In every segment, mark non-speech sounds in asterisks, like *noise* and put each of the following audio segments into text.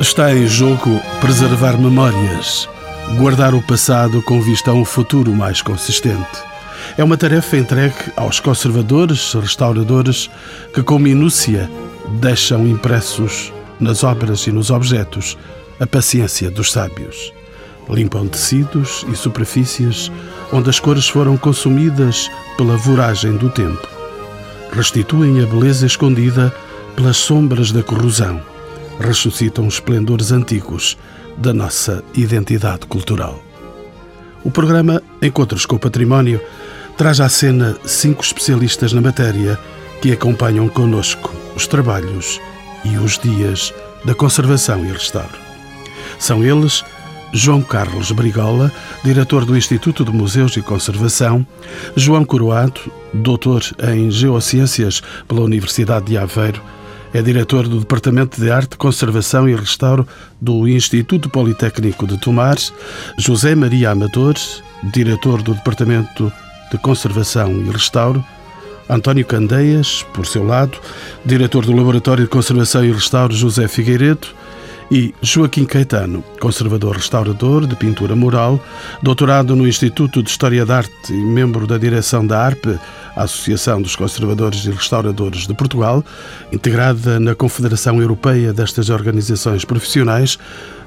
Está em jogo preservar memórias, guardar o passado com vista a um futuro mais consistente. É uma tarefa entregue aos conservadores, restauradores, que com minúcia deixam impressos nas obras e nos objetos a paciência dos sábios. Limpam tecidos e superfícies onde as cores foram consumidas pela voragem do tempo. Restituem a beleza escondida pelas sombras da corrosão ressuscitam esplendores antigos da nossa identidade cultural. O programa Encontros com o Património traz à cena cinco especialistas na matéria que acompanham conosco os trabalhos e os dias da conservação e restauro. São eles João Carlos Brigola, diretor do Instituto de Museus e Conservação, João Coroado, doutor em Geociências pela Universidade de Aveiro, é diretor do Departamento de Arte, Conservação e Restauro do Instituto Politécnico de Tomares. José Maria Amador, diretor do Departamento de Conservação e Restauro. António Candeias, por seu lado, diretor do Laboratório de Conservação e Restauro José Figueiredo e Joaquim Caetano, conservador restaurador de pintura mural, doutorado no Instituto de História da Arte e membro da direção da ARP, Associação dos Conservadores e Restauradores de Portugal, integrada na Confederação Europeia destas organizações profissionais,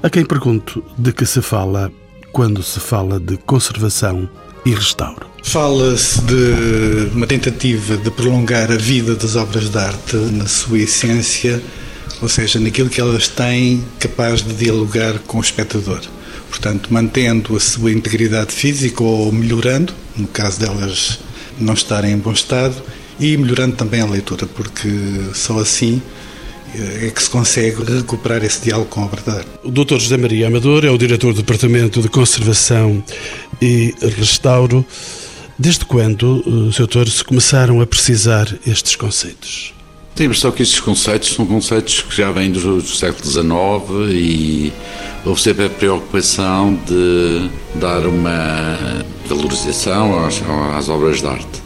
a quem pergunto de que se fala quando se fala de conservação e restauro. Fala-se de uma tentativa de prolongar a vida das obras de arte na sua essência ou seja, naquilo que elas têm capaz de dialogar com o espectador. Portanto, mantendo a sua integridade física ou melhorando, no caso delas não estarem em bom estado, e melhorando também a leitura, porque só assim eh, é que se consegue recuperar esse diálogo com a verdade. O Dr. José Maria Amador é o diretor do Departamento de Conservação e Restauro. Desde quando, eh, Sr. Doutor, se começaram a precisar estes conceitos? Tenho a impressão que estes conceitos são conceitos que já vêm do, do século XIX e houve sempre a preocupação de dar uma valorização às, às obras de arte.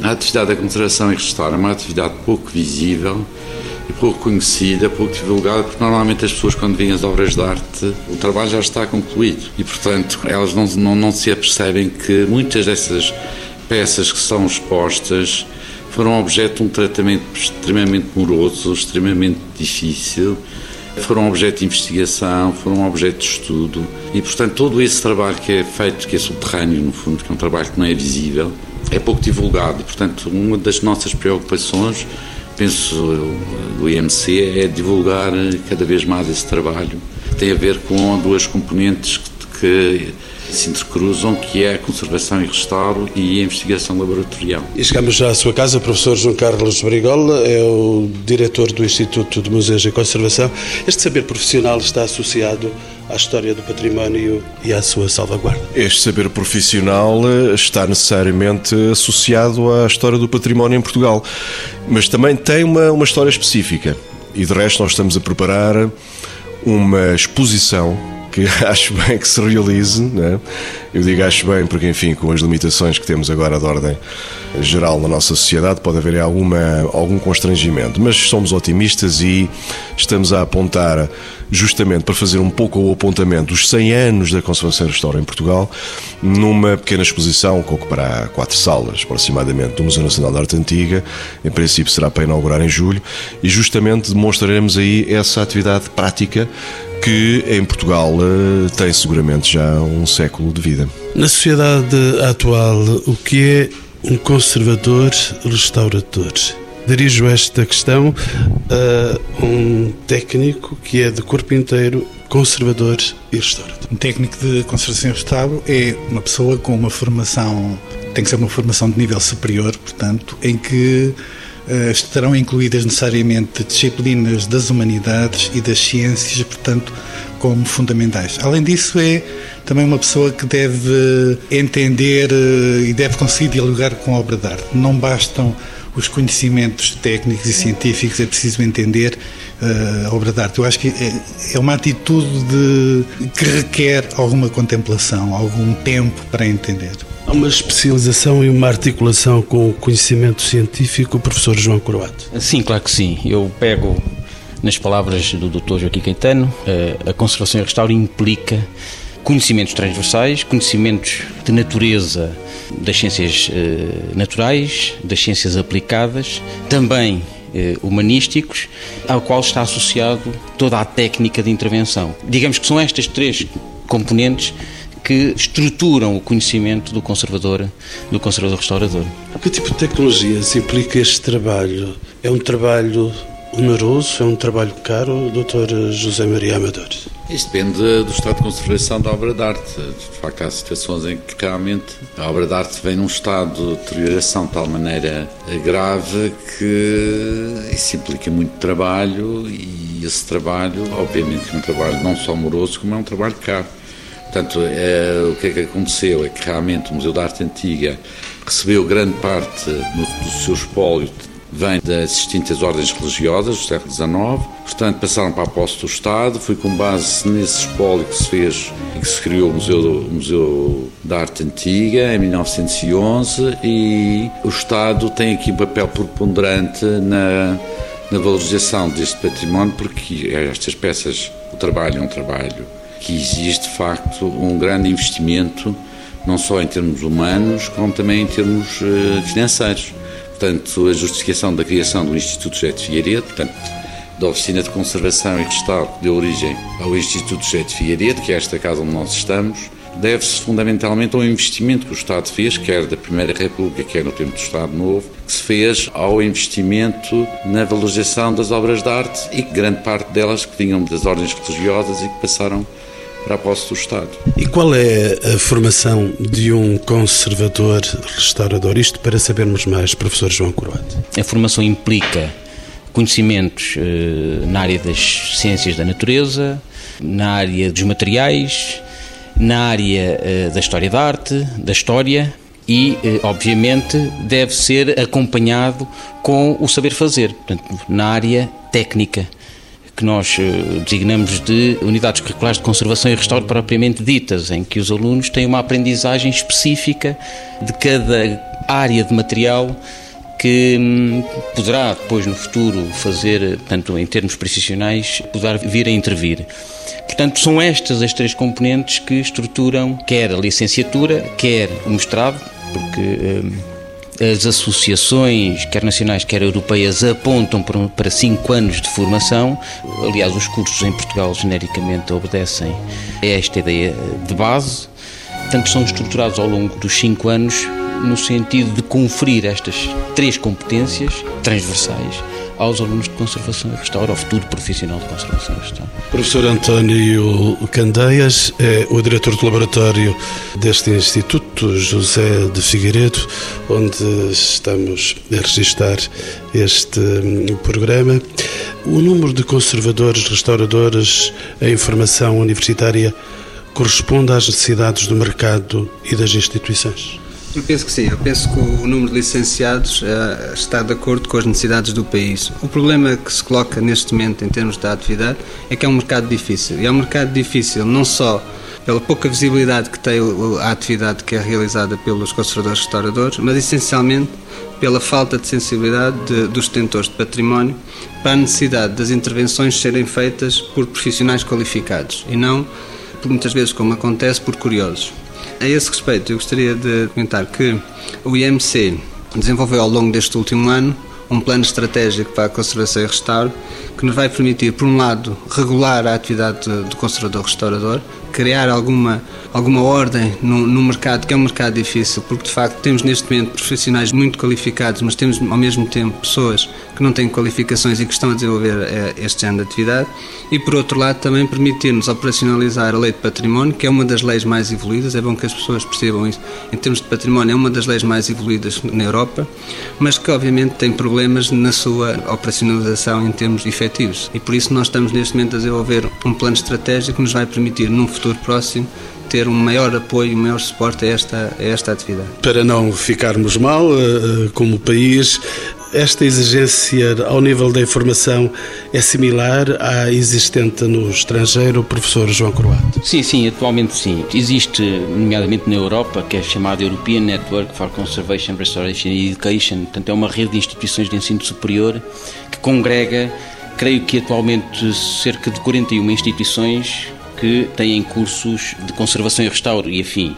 A atividade da conservação e restauro é uma atividade pouco visível e pouco conhecida, pouco divulgada, porque normalmente as pessoas, quando veem as obras de arte, o trabalho já está concluído e, portanto, elas não, não, não se apercebem que muitas dessas peças que são expostas foram objeto de um tratamento extremamente moroso, extremamente difícil, foram objeto de investigação, foram objeto de estudo. E, portanto, todo esse trabalho que é feito, que é subterrâneo, no fundo, que é um trabalho que não é visível, é pouco divulgado. E, portanto, uma das nossas preocupações, penso, do IMC, é divulgar cada vez mais esse trabalho. Tem a ver com duas componentes que, que se intercruzam, que é a conservação e restauro e a investigação laboratorial. E chegamos já à sua casa, professor João Carlos Brigola, é o diretor do Instituto de Museus e Conservação. Este saber profissional está associado à história do património e à sua salvaguarda. Este saber profissional eh, está necessariamente associado à história do património em Portugal, mas também tem uma, uma história específica. E de resto, nós estamos a preparar uma exposição que *laughs* acho bem que se realize. Né? Eu digo acho bem porque, enfim, com as limitações que temos agora de ordem geral na nossa sociedade, pode haver alguma, algum constrangimento. Mas somos otimistas e estamos a apontar, justamente para fazer um pouco o apontamento dos 100 anos da conservação e restauro em Portugal, numa pequena exposição que ocupará quatro salas, aproximadamente, do Museu Nacional de Arte Antiga. Em princípio, será para inaugurar em julho. E justamente demonstraremos aí essa atividade prática que em Portugal eh, tem seguramente já um século de vida. Na sociedade atual, o que é um conservador restaurador? Dirijo esta questão a um técnico que é de corpo inteiro conservador e restaurador. Um técnico de conservação e restauro é uma pessoa com uma formação, tem que ser uma formação de nível superior, portanto, em que estarão incluídas necessariamente disciplinas das humanidades e das ciências, portanto, como fundamentais. Além disso, é também uma pessoa que deve entender uh, e deve conseguir dialogar com a obra de arte. Não bastam os conhecimentos técnicos e científicos, é preciso entender uh, a obra de arte. Eu acho que é, é uma atitude de, que requer alguma contemplação, algum tempo para entender. Há uma especialização e uma articulação com o conhecimento científico, professor João Coroato. Sim, claro que sim. Eu pego Nas palavras do Dr. Joaquim Caetano, a conservação e restauro implica conhecimentos transversais, conhecimentos de natureza das ciências naturais, das ciências aplicadas, também humanísticos, ao qual está associado toda a técnica de intervenção. Digamos que são estas três componentes que estruturam o conhecimento do conservador, do conservador restaurador. Que tipo de tecnologias implica este trabalho? É um trabalho oneroso? É um trabalho caro, Dr. José Maria Amador? Isso depende do estado de conservação da obra de arte. De facto, há situações em que realmente a obra de arte vem num estado de deterioração de tal maneira grave que isso implica muito trabalho e esse trabalho, obviamente, é um trabalho não só moroso, como é um trabalho caro. Portanto, é, o que é que aconteceu é que realmente o Museu da Arte Antiga recebeu grande parte no, do seu espólio vem das distintas ordens religiosas do século XIX, portanto passaram para a posse do Estado, foi com base nesse espólio que se fez e que se criou o Museu, o Museu da Arte Antiga em 1911 e o Estado tem aqui um papel preponderante na, na valorização deste património porque estas peças, o trabalho é um trabalho que existe de facto um grande investimento não só em termos humanos como também em termos uh, financeiros. Portanto, a justificação da criação do Instituto José de Figueiredo, portanto, da Oficina de Conservação e Restauro que deu origem ao Instituto José de Figueiredo, que é esta casa onde nós estamos, deve-se fundamentalmente ao investimento que o Estado fez, quer da Primeira República, quer no tempo do Estado Novo, que se fez ao investimento na valorização das obras de arte e grande parte delas que vinham das ordens religiosas e que passaram para a posse do Estado. E qual é a formação de um conservador restaurador? Isto para sabermos mais, professor João Croate. A formação implica conhecimentos eh, na área das ciências da natureza, na área dos materiais, na área eh, da história da arte, da história e, eh, obviamente, deve ser acompanhado com o saber fazer, portanto, na área técnica que nós eh, designamos de unidades curriculares de conservação e restauro propriamente ditas, em que os alunos têm uma aprendizagem específica de cada área de material que hum, poderá depois no futuro fazer, tanto em termos profissionais, poder vir a intervir. Portanto, são estas as três componentes que estruturam quer a licenciatura, quer o mestrado, porque hum, as associações, quer nacionais, quer europeias, apontam para cinco anos de formação. Aliás, os cursos em Portugal genericamente obedecem a esta ideia de base. Portanto, são estruturados ao longo dos cinco anos no sentido de conferir estas três competências transversais aos alunos de conservação e restauro, ao futuro profissional de conservação e restauro. Professor António Candeias é o diretor do laboratório deste Instituto José de Figueiredo, onde estamos a registrar este hum, programa. O número de conservadores, restauradores em formação universitária corresponde às necessidades do mercado e das instituições? Eu penso que sim, eu penso que o número de licenciados uh, está de acordo com as necessidades do país. O problema que se coloca neste momento em termos da atividade é que é um mercado difícil. E é um mercado difícil não só pela pouca visibilidade que tem a atividade que é realizada pelos conservadores restauradores, mas essencialmente pela falta de sensibilidade de, dos detentores de património para a necessidade das intervenções serem feitas por profissionais qualificados e não, muitas vezes como acontece, por curiosos. A esse respeito, eu gostaria de comentar que o IMC desenvolveu ao longo deste último ano um plano estratégico para a conservação e restauro que nos vai permitir, por um lado, regular a atividade do conservador-restaurador, criar alguma, alguma ordem no, no, mercado, que é um mercado difícil, porque de facto temos neste momento profissionais muito qualificados, mas temos ao mesmo tempo pessoas que não têm qualificações e que estão a desenvolver eh, este género de atividade, e por outro lado também permitir-nos operacionalizar a lei de património, que é uma das leis mais evoluídas, é bom que as pessoas percebam isso, em termos de património é uma das leis mais evoluídas na Europa, mas que obviamente tem problemas na sua operacionalização em termos efetivos, e por isso nós estamos neste momento a desenvolver um plano estratégico que nos vai permitir, num futuro próximo, ter um maior apoio, um maior suporte a esta, a esta atividade. Para não ficarmos mal eh, eh, como país, esta exigência ao nível da informação é similar à existente no estrangeiro, professor João Croato? Sim, sim, atualmente sim. Existe, nomeadamente na Europa, que é chamada European Network for Conservation, Restoration and Education, portanto é uma rede de instituições de ensino superior que congrega creio que atualmente cerca de 41 instituições que têm cursos de conservação e restauro e afim.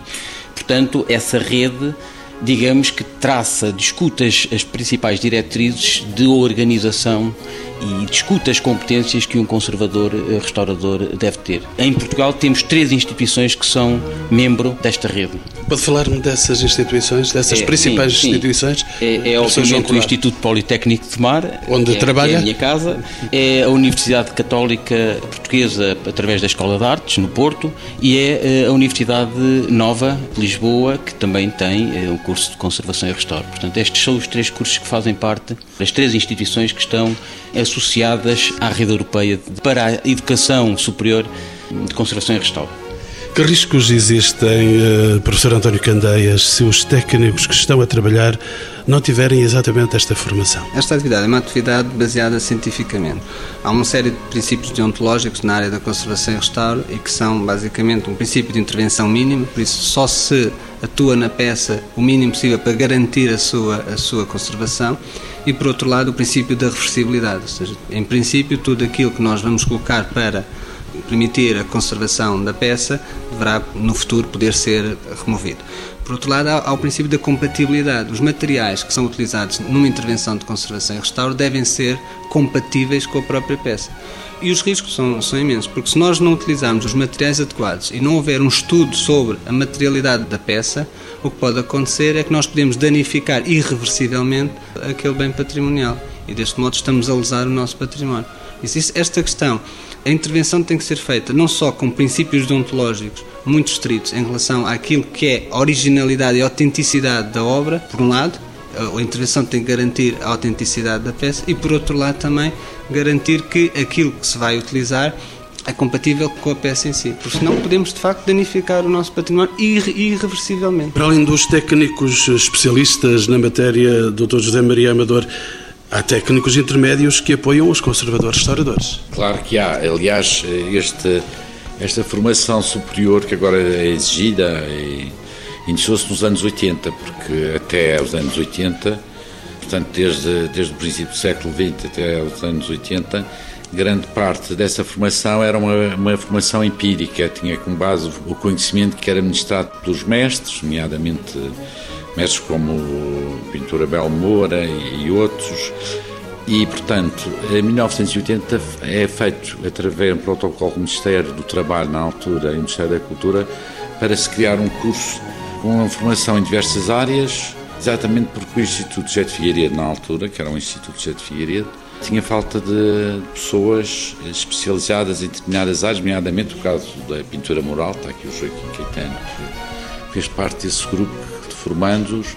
Portanto, essa rede digamos que traça, discute as, as principais diretrizes de organização e discute as competências que um conservador eh, restaurador deve ter. Em Portugal temos três instituições que são membro desta rede. Pode falar-me dessas instituições, dessas é, principais sim, instituições? É, é obviamente o Instituto Politécnico de Mar, onde é, trabalha? É a minha casa, é a Universidade Católica Portuguesa através da Escola de Artes no Porto e é eh, a Universidade Nova de Lisboa que também tem eh, um curso de conservação e restauro. Portanto, estes são os três cursos que fazem parte das três instituições que estão associadas à rede europeia para a educação superior de conservação e restauro. Que riscos existem, eh, professor António Candeias, se os técnicos que estão a trabalhar não tiverem exatamente esta formação? Esta atividade é uma atividade baseada cientificamente. Há uma série de princípios deontológicos na área da conservação e restauro e que são basicamente um princípio de intervenção mínima, por isso só se atua na peça o mínimo possível para garantir a sua, a sua conservação e por outro lado o princípio da reversibilidade, ou seja, em princípio tudo aquilo que nós vamos colocar para permitir a conservação da peça deverá no futuro poder ser removido. Por outro lado, há, o princípio da compatibilidade. Os materiais que são utilizados numa intervenção de conservação e restauro devem ser compatíveis com a própria peça. E os riscos são, são imensos, porque se nós não utilizarmos os materiais adequados e não houver um estudo sobre a materialidade da peça, o que pode acontecer é que nós podemos danificar irreversivelmente aquele bem patrimonial. E deste modo estamos a lesar o nosso património. Existe esta questão. A intervenção tem que ser feita não só com princípios deontológicos muito estritos em relação àquilo que é a originalidade e a autenticidade da obra, por um lado, a intervenção tem que garantir a autenticidade da peça e, por outro lado, também garantir que aquilo que se vai utilizar é compatível com a peça em si, porque senão podemos de facto danificar o nosso património irreversivelmente. Para além dos técnicos especialistas na matéria, Dr. José Maria Amador, há técnicos intermédios que apoiam os conservadores restauradores. Claro que há. Aliás, este, esta formação superior que agora é exigida iniciou-se nos anos 80, porque até os anos 80, portanto, desde, desde o princípio do século XX até os anos 80, grande parte dessa formação era uma, uma formação empírica, tinha como base o conhecimento que era ministrado pelos mestres, nomeadamente mestres como Pintura Bel Moura e outros, e, portanto, em 1980 é feito, através do protocolo do Ministério do Trabalho, na altura, e Ministério da Cultura, para se criar um curso com formação em diversas áreas, exatamente porque o Instituto de Figueiredo, na altura, que era um Instituto de Figueiredo, tinha falta de pessoas especializadas em determinadas áreas, nomeadamente o caso da pintura mural, está aqui o Joaquim Caetano, que fez parte desse grupo de formandos,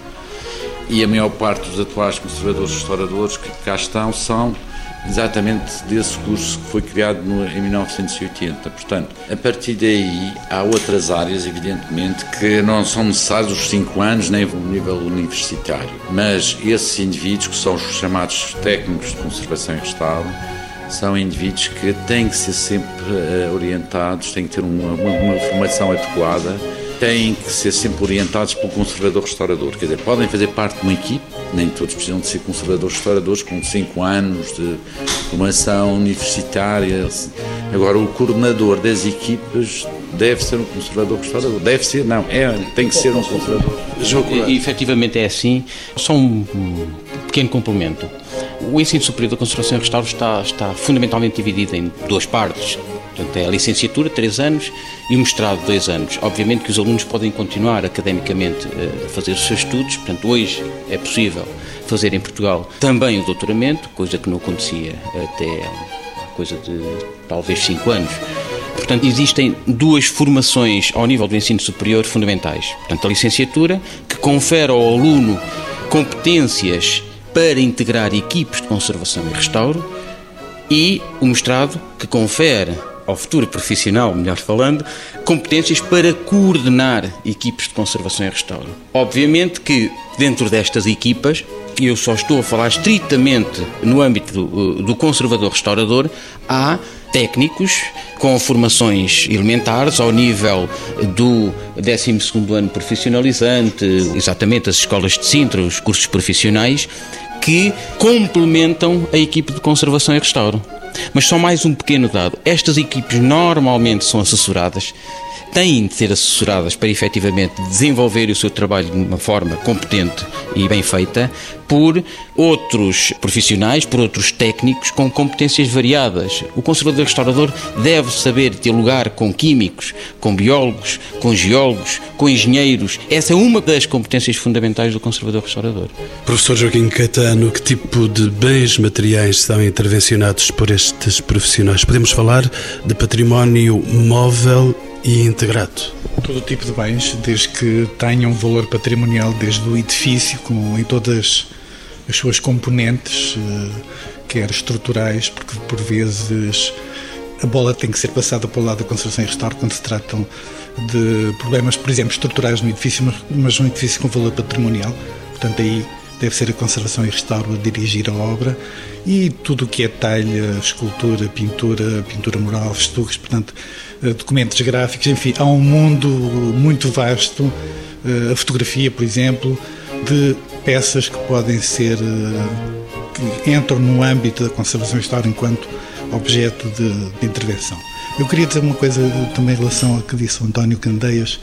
e a maior parte dos atuais conservadores e restauradores que cá estão são exatamente desse curso que foi criado no, em 1980. Portanto, a partir daí há outras áreas, evidentemente, que não são necessários os cinco anos nem o nível universitário, mas esses indivíduos que são os chamados técnicos de conservação e restauro são indivíduos que têm que ser sempre uh, orientados, têm que ter uma, uma, uma formação adequada têm que ser sempre orientados pelo conservador-restaurador. Quer dizer, podem fazer parte de uma equipe, nem todos precisam de ser conservadores-restauradores com 5 anos de formação universitária. Agora, o coordenador das equipes deve ser um conservador-restaurador. Deve ser, não, é, tem que ser um conservador. E, e, efetivamente é assim. Só um, um pequeno complemento. O ensino superior da conservação e restauro está, está fundamentalmente dividido em duas partes Portanto, é a licenciatura, três anos, e o mestrado, dois anos. Obviamente que os alunos podem continuar academicamente eh, a fazer os seus estudos, portanto, hoje é possível fazer em Portugal também o doutoramento, coisa que não acontecia até coisa de talvez cinco anos. Portanto, existem duas formações ao nível do ensino superior fundamentais. Portanto, a licenciatura, que confere ao aluno competências para integrar equipes de conservação e restauro, e o mestrado, que confere ao futuro profissional, melhor falando, competências para coordenar equipes de conservação e restauro. Obviamente que dentro destas equipas, e eu só estou a falar estritamente no âmbito do, do conservador-restaurador, há técnicos com formações elementares ao nível do 12º ano profissionalizante, exatamente as escolas de Sintra, os cursos profissionais, que complementam a equipe de conservação e restauro. Mas só mais um pequeno dado. Estas equipes normalmente são assessoradas têm de ser assessoradas para efetivamente desenvolver o seu trabalho de uma forma competente e bem feita por outros profissionais, por outros técnicos com competências variadas. O conservador restaurador deve saber dialogar com químicos, com biólogos, com geólogos, com engenheiros. Essa é uma das competências fundamentais do conservador restaurador. Professor Joaquim Caetano, que tipo de bens materiais são intervencionados por estes profissionais? Podemos falar de património móvel e integrado. Todo tipo de bens, desde que tenham um valor patrimonial, desde o edifício, com, em todas as suas componentes, eh, quer estruturais, porque por vezes a bola tem que ser passada para o lado da conservação e restauro quando se tratam de problemas, por exemplo, estruturais no edifício, mas um edifício com valor patrimonial. Portanto, aí deve ser a conservação e restauro a dirigir a obra e tudo o que é talha, escultura, pintura, pintura mural, estuques, portanto, eh, documentos gráficos, enfim, há um mundo muito vasto, eh, a fotografia, por exemplo, de peças que podem ser, eh, que entram no âmbito da conservação histórica enquanto objeto de, de intervenção. Eu queria dizer uma coisa também em relação ao que disse o António Candeias,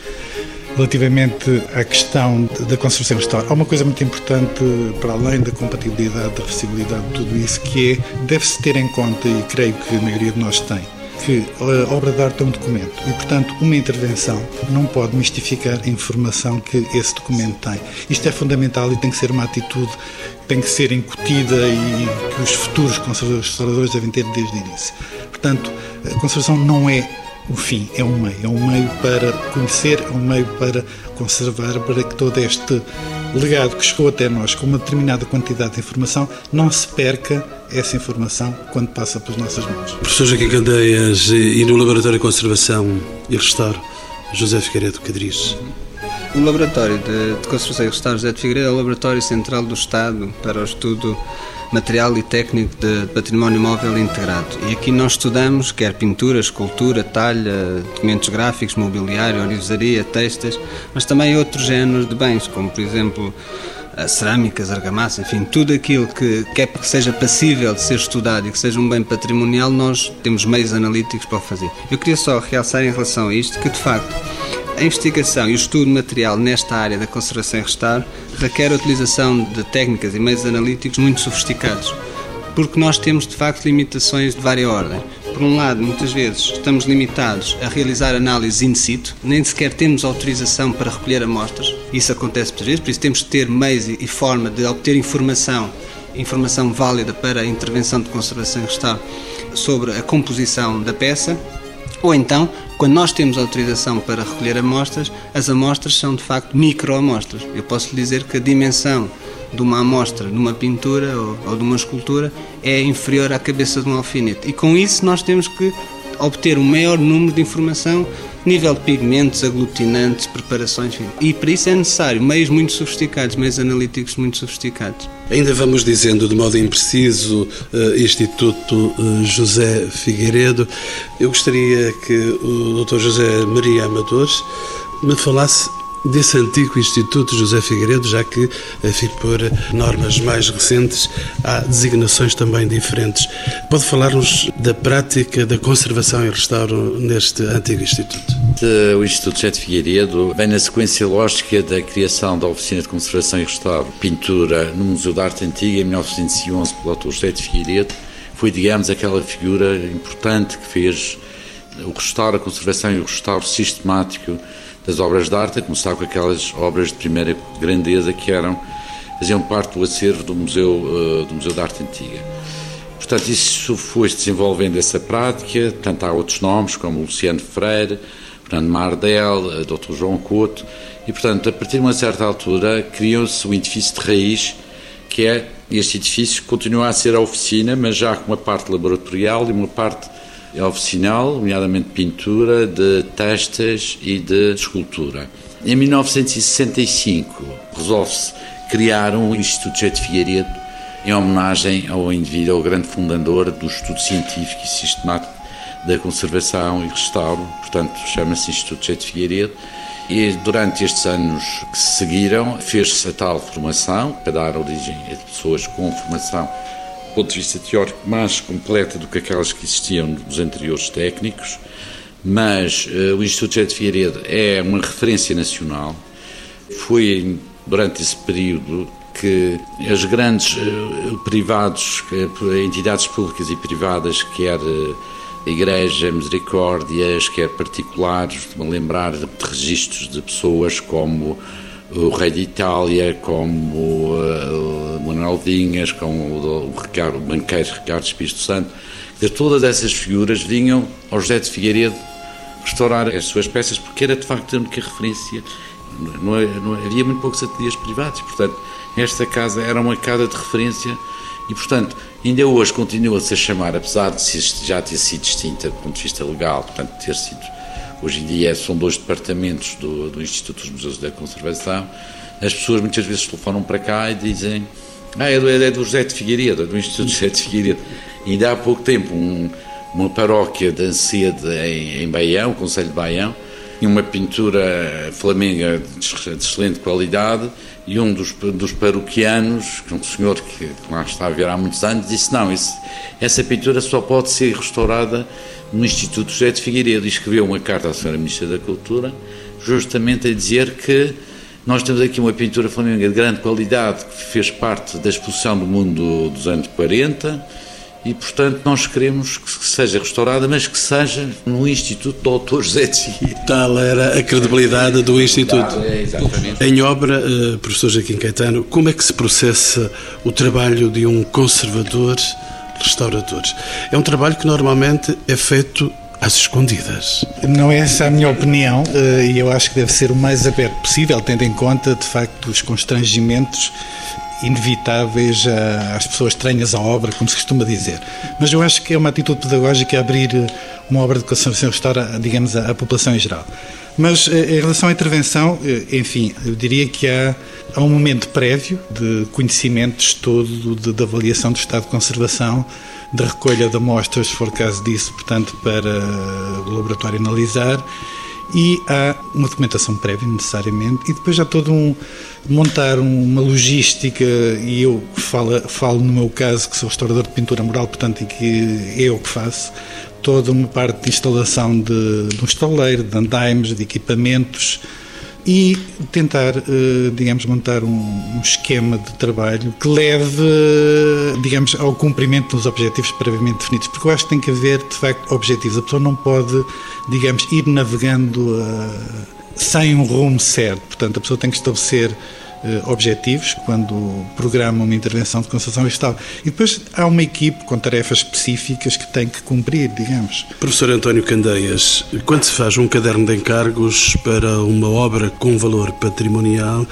Relativamente à questão da conservação histórica, há uma coisa muito importante, para além da compatibilidade, da acessibilidade de tudo isso, que é, deve-se ter em conta, e creio que a maioria de nós tem, que a obra de arte é um documento e, portanto, uma intervenção não pode mistificar a informação que esse documento tem. Isto é fundamental e tem que ser uma atitude tem que ser incutida e que os futuros conservadores restauradores devem ter desde o início. Portanto, a conservação não é o fim, é um meio. É um meio para conhecer, é um meio para conservar, para que todo este legado que chegou até nós com uma determinada quantidade de informação não se perca essa informação quando passa pelas nossas mãos. Professor Joaquim Candeias e no Laboratório de Conservação e Restauro, José Figueiredo Cadriz. O Laboratório de, de Conservação e Restauro José de Figueiredo é o Laboratório Central do Estado para o estudo material e técnico de património móvel integrado. E aqui nós estudamos quer pintura, escultura, talha, documentos gráficos, mobiliário, orivesaria, textas, mas também outros géneros de bens, como por exemplo cerâmicas, argamassa, enfim, tudo aquilo que, que, é, que seja passível de ser estudado e que seja um bem patrimonial, nós temos meios analíticos para o fazer. Eu queria só realçar em relação a isto que, de facto, a investigação e o estudo material nesta área da conservação e restauro requer a utilização de técnicas e meios analíticos muito sofisticados, porque nós temos de facto limitações de várias ordens. Por um lado, muitas vezes estamos limitados a realizar análises in situ, nem sequer temos autorização para recolher amostras. Isso acontece muitas vezes, por isso temos de ter meios e forma de obter informação, informação válida para a intervenção de conservação e restauro sobre a composição da peça ou então, quando nós temos autorização para recolher amostras, as amostras são de facto microamostras. Eu posso lhe dizer que a dimensão de uma amostra numa pintura ou, ou de uma escultura é inferior à cabeça de um alfinete. E com isso nós temos que obter um maior número de informação nível de pigmentos, aglutinantes, preparações, enfim. E para isso é necessário meios muito sofisticados, meios analíticos muito sofisticados. Ainda vamos dizendo de modo impreciso, uh, Instituto uh, José Figueiredo. Eu gostaria que o Dr. José Maria Amadores me falasse desse antigo Instituto José Figueiredo, já que, enfim, por normas mais recentes, há designações também diferentes. Pode falar-nos da prática da conservação e restauro neste antigo Instituto? O Instituto José de Figueiredo vem na sequência lógica da criação da Oficina de Conservação e Restauro Pintura no Museu da Arte Antiga em 1911 pelo Dr. José de Figueiredo. Foi, digamos, aquela figura importante que fez o restauro, a conservação e o restauro sistemático das obras de arte, a começar com aquelas obras de primeira grandeza que eram faziam parte do acervo do Museu, uh, do Museu da Arte Antiga. Portanto, isso foi desenvolvendo essa prática, tanto há outros nomes, como Luciano Freire, Fernando Mardel, eh, Dr. João Couto, e, portanto, a partir de uma certa altura, criou-se um edifício de raiz, que é, este edifício continua a ser a oficina, mas já com uma parte laboratorial e uma parte oficinal, nomeadamente pintura, de testas e de escultura. Em 1965 resolve-se criar um Instituto de Figueiredo em homenagem ao indivíduo, ao grande fundador do estudo científico e sistemático da conservação e restauro, portanto chama-se Instituto J. de Figueiredo, e durante estes anos que se seguiram fez-se a tal formação para dar origem a pessoas com formação ponto de vista teórico, mais completa do que aquelas que existiam nos anteriores técnicos, mas uh, o Instituto José de Figueiredo é uma referência nacional. Foi durante esse período que as grandes uh, privados, entidades públicas e privadas, quer uh, Igreja, Misericórdias, quer particulares, me lembrar de registros de pessoas como o rei de Itália, como uh, Manuel Vinhas, como o, Ricardo, o banqueiro Ricardo Espírito Santo, de todas essas figuras vinham ao José de Figueiredo restaurar as suas peças, porque era de facto a única referência. Não, não, havia muito poucos ateliês privados, portanto, esta casa era uma casa de referência e, portanto, ainda hoje continua-se a chamar, apesar de já ter sido extinta do ponto de vista legal, portanto, ter sido hoje em dia são dois departamentos do, do Instituto dos Museus da Conservação, as pessoas muitas vezes telefonam para cá e dizem ah, é do, é do José de Figueiredo, é do Instituto José de Figueiredo. E ainda há pouco tempo, um, uma paróquia de Ancede em, em Baião, Conselho de Baião, tinha uma pintura flamenga de excelente qualidade e um dos, dos paroquianos, um senhor que lá está a ver há muitos anos, disse não, esse, essa pintura só pode ser restaurada no Instituto José de Figueiredo e escreveu uma carta à Sra. Ministra da Cultura, justamente a dizer que nós temos aqui uma pintura flamenga de grande qualidade que fez parte da exposição do mundo dos anos 40 e, portanto, nós queremos que seja restaurada, mas que seja no Instituto do Autor José de. Tal era a credibilidade do Instituto. É, exatamente. Em obra, eh, professor Joaquim Caetano, como é que se processa o trabalho de um conservador restauradores. É um trabalho que normalmente é feito às escondidas. Não é essa a minha opinião eh, e eu acho que deve ser o mais aberto possível, tendo em conta, de facto, os constrangimentos inevitáveis às pessoas estranhas à obra, como se costuma dizer. Mas eu acho que é uma atitude pedagógica abrir uma obra de conservação e restaura, digamos, à população em geral. Mas eh, em relação à intervenção, eh, enfim, eu diria que há, há um momento prévio de conhecimento, de estudo, de, de avaliação do estado de conservação, de recolha de amostras, se for caso disso, portanto, para o laboratório analisar e há uma documentação prévia necessariamente e depois há todo um montar uma logística e eu falo, falo no meu caso que sou restaurador de pintura mural portanto e que é eu que faço toda uma parte de instalação de, de um estaleiro, de andaimes, de equipamentos e tentar, eh, digamos, montar um, esquema de trabalho que leve, digamos, ao cumprimento dos objetivos previamente definidos, porque eu acho que tem que haver, de facto, objetivos. A pessoa não pode, digamos, ir navegando uh, sem um rumo certo. Portanto, a pessoa tem que estabelecer eh, objetivos quando programa uma intervenção de conservação vegetal. E depois há uma equipe com tarefas específicas que tem que cumprir, digamos. Professor António Candeias, quando se faz um caderno de encargos para uma obra com valor patrimonial,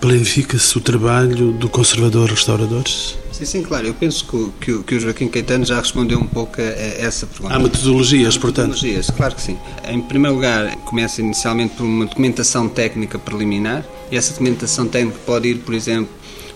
planifica-se o trabalho do conservador restaurador? Sim, sim, claro. Eu penso que, que, que, o Joaquim Caetano já respondeu um pouco a, a essa pergunta. Há metodologias, Há portanto? Metodologias, claro que sim. Em primeiro lugar, começa inicialmente por uma documentação técnica preliminar, e essa documentação técnica pode ir, por exemplo,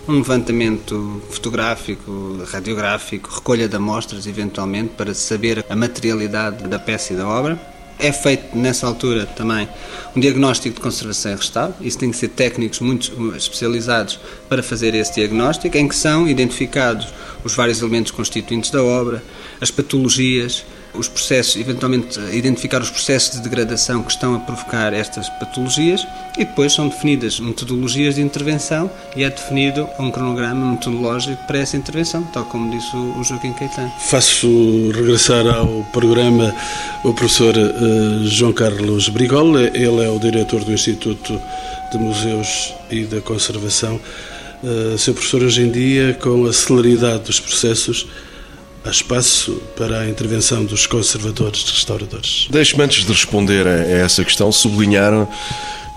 um levantamento fotográfico, radiográfico, recolha de amostras, eventualmente, para saber a materialidade da peça e da obra. É feito nessa altura também um diagnóstico de conservação e restauro. Isso tem que ser técnicos muito especializados para fazer esse diagnóstico, em que são identificados os vários elementos constituintes da obra, as patologias, os processos, eventualmente identificar os processos de degradação que estão a provocar estas patologias e depois são definidas metodologias de intervenção e é definido um cronograma metodológico para essa intervenção, tal como disse o Joaquim Caetano. Faço regressar ao programa o professor uh, João Carlos Brigol, ele é o diretor do Instituto de Museus e da Conservação. Uh, seu professor, hoje em dia, com a celeridade dos processos, há espaço para a intervenção dos conservadores restauradores. Deixe-me, antes de responder a essa questão, sublinhar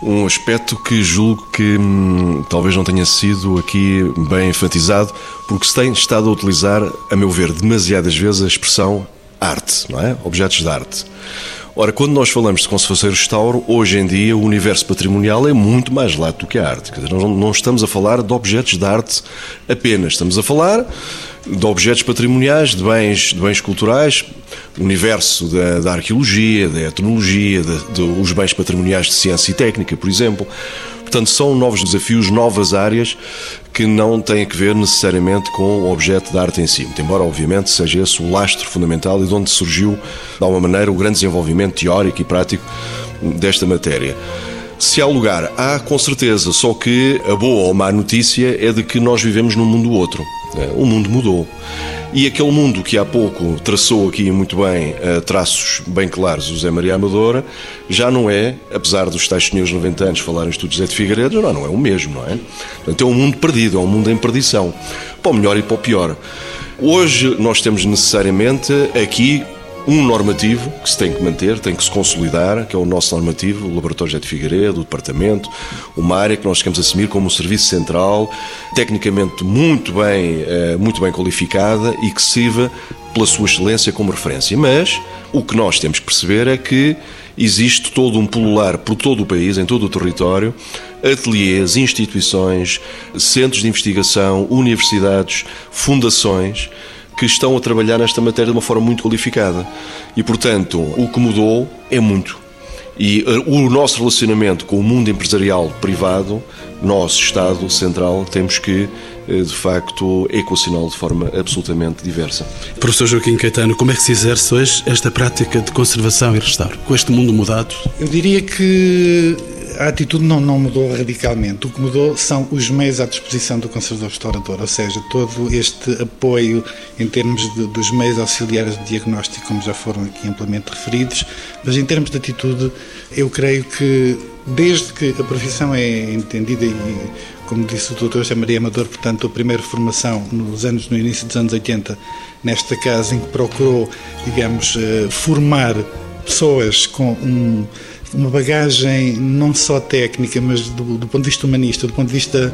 um aspecto que julgo que hum, talvez não tenha sido aqui bem enfatizado, porque se tem estado a utilizar, a meu ver, demasiadas vezes a expressão arte, não é? Objetos de arte. Ora, quando nós falamos de conservação e restauro, hoje em dia o universo patrimonial é muito mais lato do que a arte. Quer dizer, não estamos a falar de objetos de arte apenas, estamos a falar de objetos patrimoniais, de bens, de bens culturais, universo da, da arqueologia, da etnologia, dos bens patrimoniais de ciência e técnica, por exemplo. Portanto, são novos desafios, novas áreas que não têm a ver necessariamente com o objeto da arte em si, embora, obviamente, seja esse o lastro fundamental e de onde surgiu, de alguma maneira, o grande desenvolvimento teórico e prático desta matéria. Se há lugar, há com certeza, só que a boa ou má notícia é de que nós vivemos num mundo outro. É, o mundo mudou. E aquele mundo que há pouco traçou aqui muito bem eh, traços bem claros o José Maria Amadora, já não é, apesar dos tais senhores 90 anos falarem isto do José de Figueiredo, não, não é o mesmo, não é? Portanto, é um mundo perdido, é um mundo em perdição, para o melhor e para o pior. Hoje nós temos necessariamente aqui um normativo que se tem que manter, tem que se consolidar, que é o nosso normativo, o Laboratório de Figueiredo, o Departamento, uma área que nós queremos assumir como um serviço central, tecnicamente muito bem, eh, muito bem qualificada e que sirva pela sua excelência como referência. Mas o que nós temos que perceber é que existe todo um pulular por todo o país, em todo o território, ateliês, instituições, centros de investigação, universidades, fundações que estão a trabalhar nesta matéria de uma forma muito qualificada. E, portanto, o que mudou é muito. E eh, o nosso relacionamento com o mundo empresarial privado, nós, Estado Central, temos que, eh, de facto, equacioná-lo de forma absolutamente diversa. Professor Joaquim Caetano, como é que se exerce hoje esta prática de conservação e restauro? Com este mundo mudado? Eu diria que a atitude não, não mudou radicalmente. O que mudou são os meios à disposição do conservador-restaurador, ou seja, todo este apoio em termos de, dos meios auxiliares de diagnóstico, como já foram aqui amplamente referidos, mas em termos de atitude, eu creio que desde que a profissão é entendida e como disse o doutor José Maria Amador, portanto, a primeira formação nos anos, no início dos anos 80, nesta casa, em que procurou, digamos, eh, formar pessoas com um uma bagagem não só técnica, mas do, do, ponto de vista humanista, do ponto de vista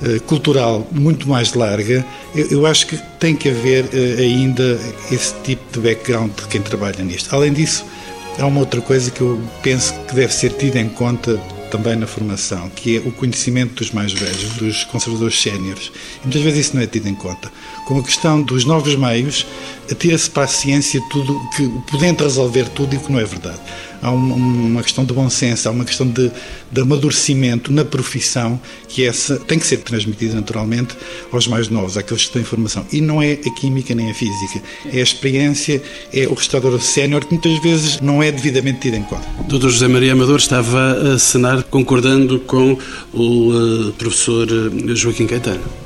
uh, cultural, muito mais larga, eu, eu, acho que tem que haver uh, ainda esse tipo de background de quem trabalha nisto. Além disso, há uma outra coisa que eu penso que deve ser tida em conta também na formação, que é o conhecimento dos mais velhos, dos conservadores séniores. Muitas vezes isso não é tido em conta. Com a questão dos novos meios, atira-se para a ciência tudo, que podendo resolver tudo e que não é verdade há uma questão de bom senso, há uma questão de, de amadurecimento na profissão que essa tem que ser transmitida naturalmente aos mais novos, àqueles que têm formação. E não é a química nem a física, é a experiência, é o restaurador sénior que muitas vezes não é devidamente tido em conta. Doutor José Maria Amador estava a cenar concordando com o uh, professor eh, Joaquim Caetano.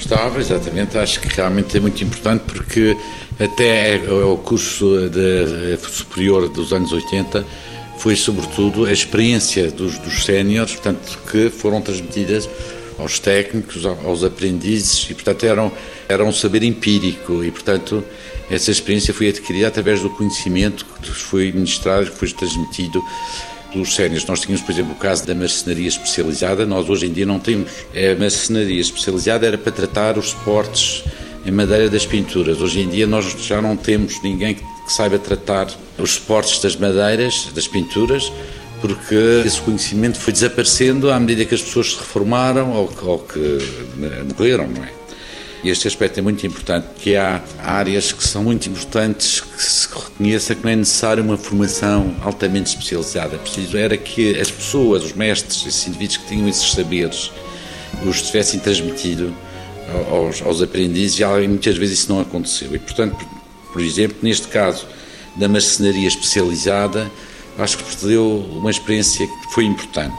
Estava, exatamente. Acho que realmente é muito importante porque até é o curso de, superior dos anos 80 foi sobretudo a experiência dos, dos séniores, portanto, que foram transmitidas aos técnicos, aos aprendizes e, portanto, eram, era um saber empírico e, portanto, essa experiência foi adquirida através do conhecimento que foi ministrado, que foi transmitido pelos séniores. Nós tínhamos, por exemplo, o caso da marcenaria especializada, nós hoje em dia não temos. A marcenaria especializada era para tratar os suportes em madeira das pinturas. Hoje em dia nós já não temos ninguém que saiba tratar os suportes das madeiras, das pinturas, porque esse conhecimento foi desaparecendo à medida que as pessoas se reformaram ou, ou que morreram, não é? E este aspecto é muito importante, que há áreas que são muito importantes que se reconheça que não é necessário uma formação altamente especializada. Preciso era que as pessoas, os mestres, esses indivíduos que tinham esses saberes, os tivessem transmitido aos, aos aprendizes e muitas vezes isso não aconteceu. E, portanto, por, por exemplo, neste caso da marcenaria especializada, acho que perdeu uma experiência que foi importante.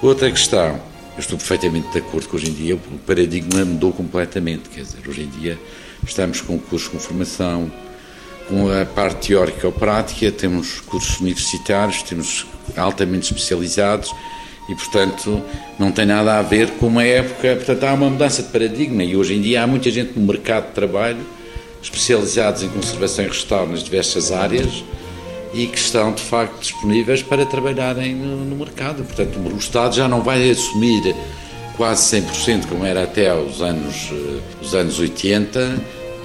Outra questão, eu estou perfeitamente de acordo que hoje em dia o paradigma mudou completamente, quer dizer, hoje em dia estamos com cursos com formação, com a parte teórica ou prática, temos cursos universitários, temos altamente especializados, e, portanto, não tem nada a ver com uma época. Portanto, há uma mudança de paradigma e hoje em dia há muita gente no mercado de trabalho especializados em conservação e restauro nas diversas áreas e que estão, de facto, disponíveis para trabalharem no, no mercado. Portanto, o Estado já não vai assumir quase 100%, como era até os anos, eh, os anos 80,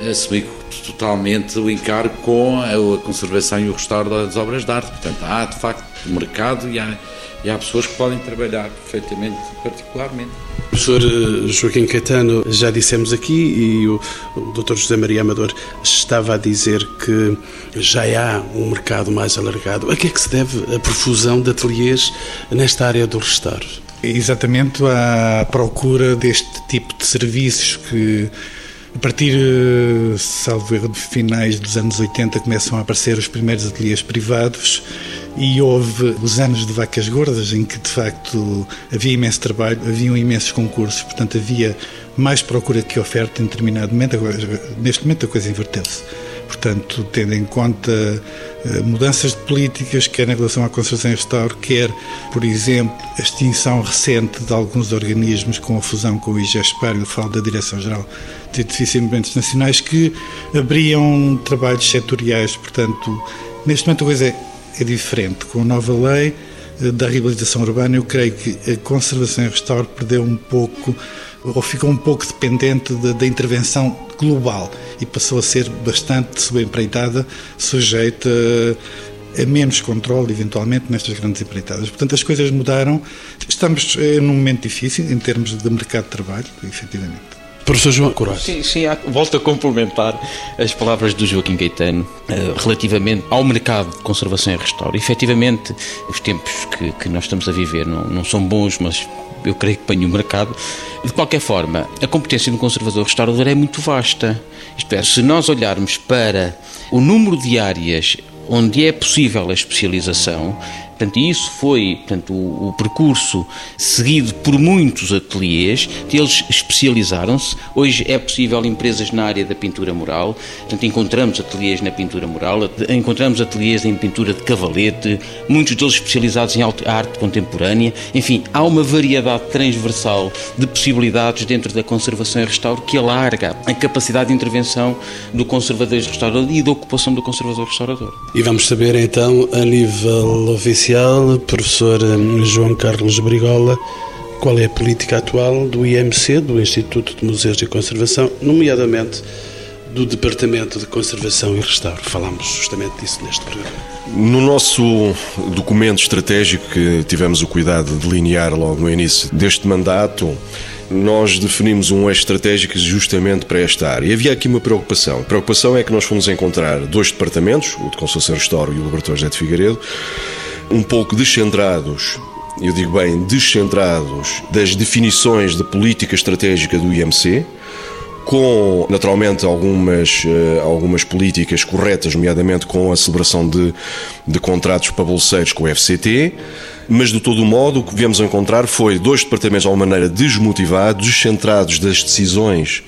assumir totalmente o encargo com a conservação e o restauro das obras de arte. Portanto, há, de facto, mercado e há e há pessoas que podem trabalhar perfeitamente, particularmente. Professor eh, Joaquim Caetano, já dissemos aqui e o, o Dr. José Maria Amador estava a dizer que já há um mercado mais alargado. A que é que se deve a profusão de ateliês nesta área do restauro? exatamente à procura deste tipo de serviços que a partir, eh, salvo erro, de finais dos anos 80 começam a aparecer os primeiros ateliês privados e houve os anos de vacas gordas em que de facto havia imenso trabalho, haviam imensos concursos, portanto havia mais procura que oferta em determinado momento. Agora, neste momento a coisa inverteu-se. Portanto, tendo em conta eh, mudanças de políticas, quer em relação à conservação e restauro, quer, por exemplo, a extinção recente de alguns organismos com a fusão com o IGESPAR, eu falo da Direção-Geral de Edifícios e Monumentos Nacionais, que abriam trabalhos setoriais. Portanto, neste momento a coisa é, é diferente. Com a nova lei eh, da reabilitação urbana, eu creio que a conservação e restauro perdeu um pouco ou ficou um pouco dependente da, intervenção global e passou a ser bastante subempreitada, sujeita a menos controle, eventualmente, nestas grandes empreitadas. Portanto, as coisas mudaram. Estamos eh, num momento difícil em termos de mercado de trabalho, efetivamente. Professor João. Sim, sim, volto a complementar as palavras do Joaquim Gaetano uh, relativamente ao mercado de conservação e restauro. Efetivamente, os tempos que, que nós estamos a viver não, não são bons, mas eu creio que apanho o mercado. De qualquer forma, a competência do conservador restaurador é muito vasta. Isto é, se nós olharmos para o número de áreas onde é possível a especialização, Portanto, isso foi portanto, o, o, percurso seguido por muitos ateliês, eles especializaram-se. Hoje é possível empresas na área da pintura mural, portanto, encontramos ateliês na pintura mural, encontramos ateliês em pintura de cavalete, muitos deles especializados em arte contemporânea. Enfim, há uma variedade transversal de possibilidades dentro da conservação e restauro que alarga a capacidade de intervenção do conservador e restaurador e da ocupação do conservador restaurador. E vamos saber então, a nível oficial, Social, professor hum, João Carlos Brigola, qual é a política atual do IMC, do Instituto de Museus e Conservação, nomeadamente do Departamento de Conservação e Restauro. Falámos justamente disso neste programa. No nosso documento estratégico que tivemos o cuidado de delinear logo no início deste mandato, nós definimos um eixo estratégico justamente para esta área. E havia aqui uma preocupação. A preocupação é que nós fomos encontrar dois departamentos, o de Conservação e Restauro e o Laboratório José de Figueiredo, um pouco descentrados, eu digo bem, descentrados das definições de política estratégica do IMC, com naturalmente algumas, uh, algumas políticas corretas, nomeadamente com a celebração de, de contratos para bolseiros com o FCT, mas de todo modo o que viemos encontrar foi dois departamentos de alguma maneira desmotivados, descentrados das decisões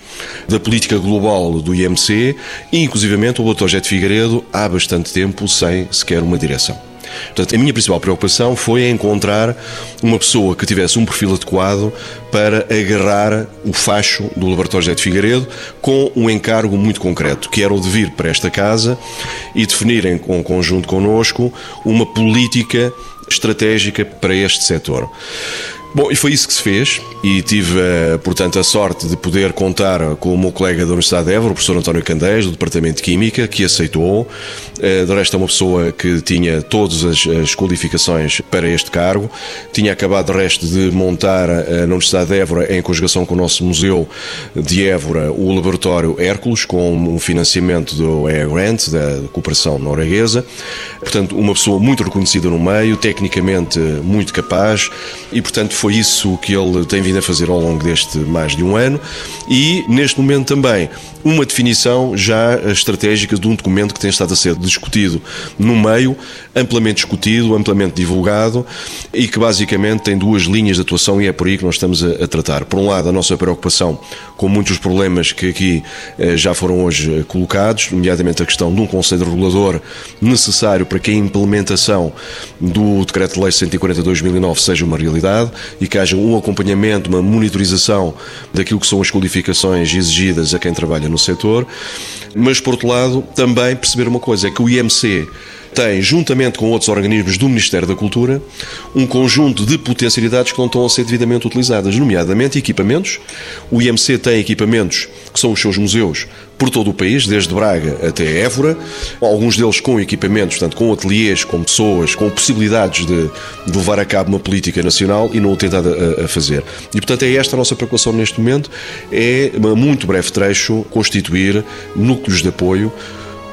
da política global do IMC e inclusivamente o Dr. Jet Figueiredo há bastante tempo sem sequer uma direção. Portanto, a minha principal preocupação foi encontrar uma pessoa que tivesse um perfil adequado para agarrar o facho do Laboratório José de Figueiredo com um encargo muito concreto, que era o de vir para esta casa e definir em conjunto connosco uma política estratégica para este setor. Bom, e foi isso que se fez e tive, eh, portanto, a sorte de poder contar com o meu colega da Universidade de Évora, o professor António Candeias, do Departamento de Química, que aceitou. Eh, de resto, é uma pessoa que tinha todas as, as qualificações para este cargo. Tinha acabado, de resto, de montar eh, na Universidade de Évora, em conjugação com o nosso Museu de Évora, o Laboratório Hércules, com um financiamento do EA Grant, da cooperação norueguesa. Portanto, uma pessoa muito reconhecida no meio, tecnicamente muito capaz e, portanto, foi isso que ele tem vindo a fazer ao longo deste mais de um ano e, neste momento também, uma definição já estratégica de um documento que tem estado a ser discutido no meio, amplamente discutido, amplamente divulgado e que basicamente tem duas linhas de atuação e é por aí que nós estamos a, a tratar. Por um lado, a nossa preocupação com muitos problemas que aqui eh, já foram hoje eh, colocados, nomeadamente a questão de um Conselho Regulador necessário para que a implementação do Decreto-Lei 140-2009 seja uma realidade e que haja um acompanhamento, uma monitorização daquilo que são as qualificações exigidas a quem trabalha no setor, mas por outro lado também perceber uma coisa, é que o IMC tem, juntamente com outros organismos do Ministério da Cultura, um conjunto de potencialidades que não estão a ser devidamente utilizadas, nomeadamente equipamentos. O IMC tem equipamentos que são os seus museus por todo o país, desde Braga até Évora, alguns deles com equipamentos, portanto, com ateliês, com pessoas, com possibilidades de, de levar a cabo uma política nacional e não o tentado a, a, fazer. E, portanto, é esta a nossa preocupação neste momento, é, a muito breve trecho, constituir núcleos de apoio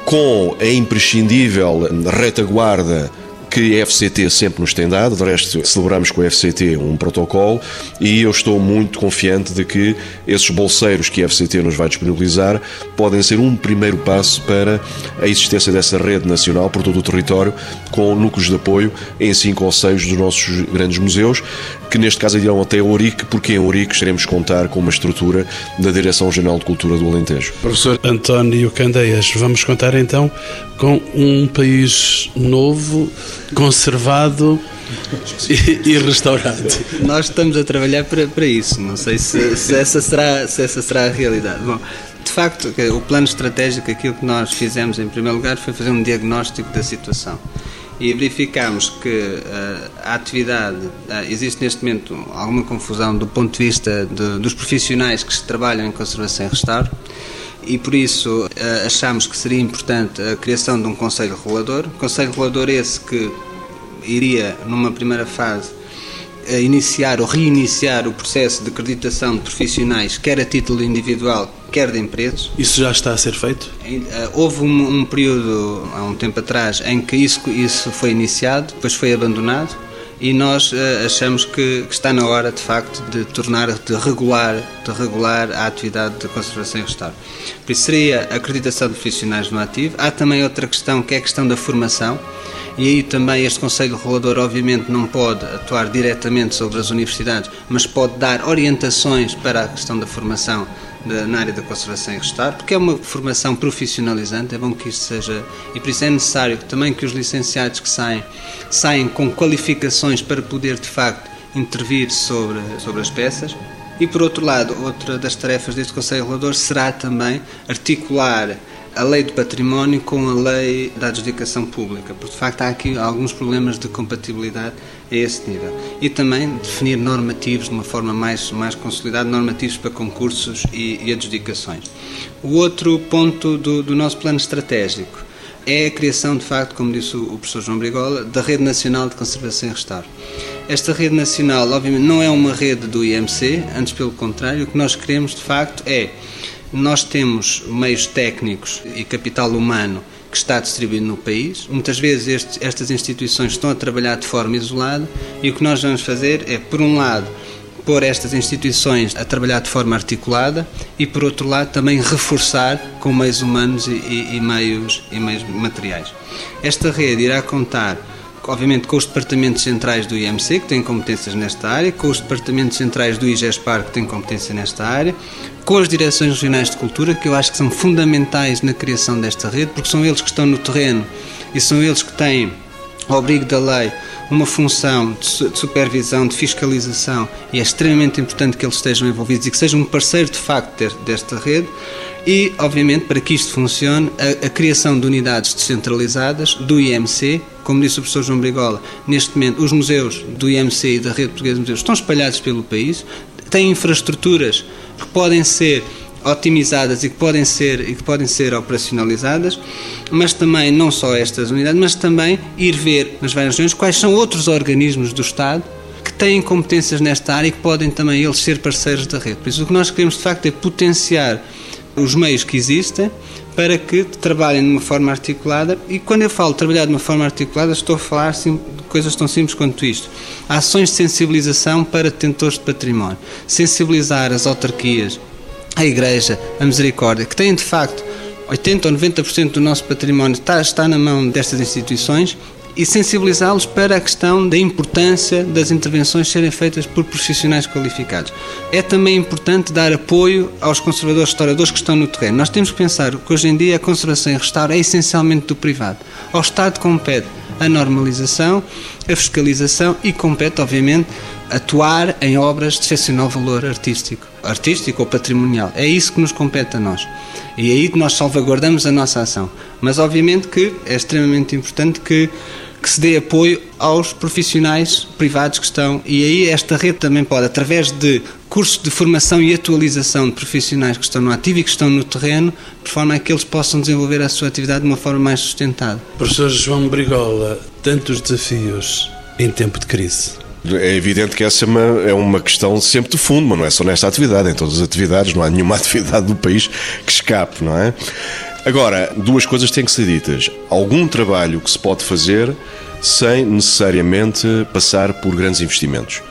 com a imprescindível retaguarda que a FCT sempre nos tem dado, de resto celebramos com a FCT um protocolo e eu estou muito confiante de que esses bolseiros que a FCT nos vai disponibilizar podem ser um primeiro passo para a existência dessa rede nacional por todo o território com núcleos de apoio em cinco ou seis dos nossos grandes museus, que neste caso irão até Ourique, porque em Ourique estaremos contar com uma estrutura da Direção-Geral de Cultura do Alentejo. Professor António Candeias, vamos contar então com um país novo, conservado e, e restaurado. Nós estamos a trabalhar para, para isso, não sei se, se, essa será, se essa será a realidade. Bom, de facto, o plano estratégico, aquilo que nós fizemos em primeiro lugar foi fazer um diagnóstico da situação e verificámos que uh, a atividade, uh, existe neste momento alguma confusão do ponto de vista de, dos profissionais que trabalham em conservação e restauro e por isso uh, achamos que seria importante a criação de um Conselho Regulador. Conselho Regulador esse que iria, numa primeira fase, iniciar ou reiniciar o processo de acreditação de profissionais, quer a título individual, quer de empresas. Isso já está a ser feito? Eh, houve um, um, período, há um tempo atrás, em que isso, isso foi iniciado, depois foi abandonado e nós uh, achamos que, que, está na hora, de facto, de tornar, de regular, de regular a atividade de conservação e restauro. Por isso seria a acreditação de profissionais no ativo. Há também outra questão, que é a questão da formação e aí também este Conselho Regulador, obviamente, não pode atuar diretamente sobre as universidades, mas pode dar orientações para a questão da formação na área da conservação e restauro, porque é uma formação profissionalizante, é bom que isto seja, e por isso é necessário também que os licenciados que saem, saem com qualificações para poder, de facto, intervir sobre, sobre as peças. E por outro lado, outra das tarefas deste Conselho Regulador será também articular a lei do património com a lei da adjudicação pública, porque de facto há aqui alguns problemas de compatibilidade a esse nível. E também definir normativos de uma forma mais, mais consolidada, normativos para concursos e, e adjudicações. O outro ponto do, do nosso plano estratégico é a criação, de facto, como disse o professor João Brigola, da Rede Nacional de Conservação e Restauro. Esta rede nacional, obviamente, não é uma rede do IMC, antes pelo contrário, o que nós queremos, de facto, é nós temos meios técnicos e capital humano que está distribuído no país. Muitas vezes estas instituições estão a trabalhar de forma isolada e o que nós vamos fazer é, por um lado, pôr estas instituições a trabalhar de forma articulada e, por outro lado, também reforçar com meios humanos e, e, e meios, e meios materiais. Esta rede irá contar obviamente com os departamentos centrais do IMC, que têm competências nesta área, com os departamentos centrais do IGESPAR, que têm competência nesta área, com as direções regionais de cultura, que eu acho que são fundamentais na criação desta rede, porque são eles que estão no terreno e são eles que têm, ao abrigo da lei, uma função de supervisão, de fiscalização, e é extremamente importante que eles estejam envolvidos e que sejam um parceiro de facto desta rede e, obviamente, para que isto funcione, a, a, criação de unidades descentralizadas do IMC, como disse o professor João Brigola, neste momento os museus do IMC e da Rede Portuguesa de Museus estão espalhados pelo país, têm infraestruturas que podem ser otimizadas e que podem ser e que podem ser operacionalizadas, mas também não só estas unidades, mas também ir ver nas várias regiões quais são outros organismos do Estado que têm competências nesta área e que podem também eles ser parceiros da rede. Por isso o que nós queremos de facto é potenciar os meios que existem para que trabalhem de uma forma articulada e quando eu falo trabalhar de uma forma articulada estou a falar assim, de coisas tão simples quanto isto. Ações de sensibilização para detentores de património. Sensibilizar as autarquias, a Igreja, a Misericórdia, que têm de facto 80 ou 90% do nosso património está, está na mão destas instituições e sensibilizá-los para a questão da importância das intervenções serem feitas por profissionais qualificados. É também importante dar apoio aos conservadores restauradores que estão no terreno. Nós temos que pensar que hoje em dia a conservação e restauro é essencialmente do privado. Ao Estado compete a normalização, a fiscalização e compete, obviamente, atuar em obras de excepcional valor artístico, artístico ou patrimonial. É isso que nos compete a nós. E é aí que nós salvaguardamos a nossa ação. Mas obviamente que é extremamente importante que que se dê apoio aos profissionais privados que estão. E aí esta rede também pode, através de cursos de formação e atualização de profissionais que estão no ativo e que estão no terreno, de forma a que eles possam desenvolver a sua atividade de uma forma mais sustentada. Professor João Brigola, tantos desafios em tempo de crise. É evidente que essa é uma, é uma questão sempre de fundo, mas não é só nesta atividade, em todas as atividades, não há nenhuma *laughs* atividade do país que escape, não é? Agora, duas coisas têm que ser ditas. Algum trabalho que se pode fazer sem necessariamente passar por grandes investimentos.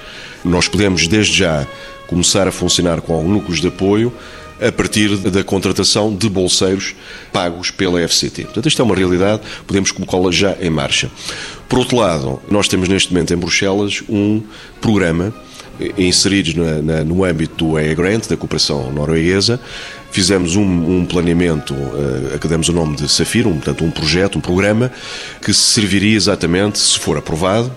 Nós podemos, desde já, começar a funcionar com núcleos de apoio a partir da contratação de bolseiros pagos pela FCT. Portanto, isto é uma realidade, podemos colocá-la já em marcha. Por outro lado, nós temos neste momento em Bruxelas um programa inseridos na, na, no âmbito do EA Grant, da cooperação norueguesa, fizemos um, um planeamento uh, a que demos o nome de Safir, um, portanto um projeto, um programa, que serviria exatamente, se for aprovado,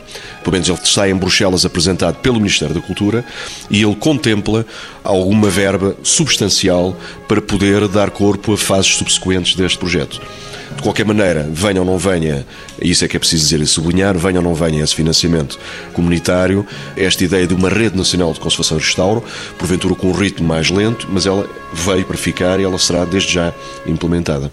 pelo menos ele está em Bruxelas apresentado pelo Ministério da Cultura, e ele contempla alguma verba substancial para poder dar corpo a fases subsequentes deste projeto. De qualquer maneira, venha ou não venha, isso é que é preciso dizer e sublinhar, venha ou não venha esse financiamento comunitário, esta ideia de uma rede nacional de conservação e restauro, porventura com um ritmo mais lento, mas ela veio para ficar e ela será desde já implementada.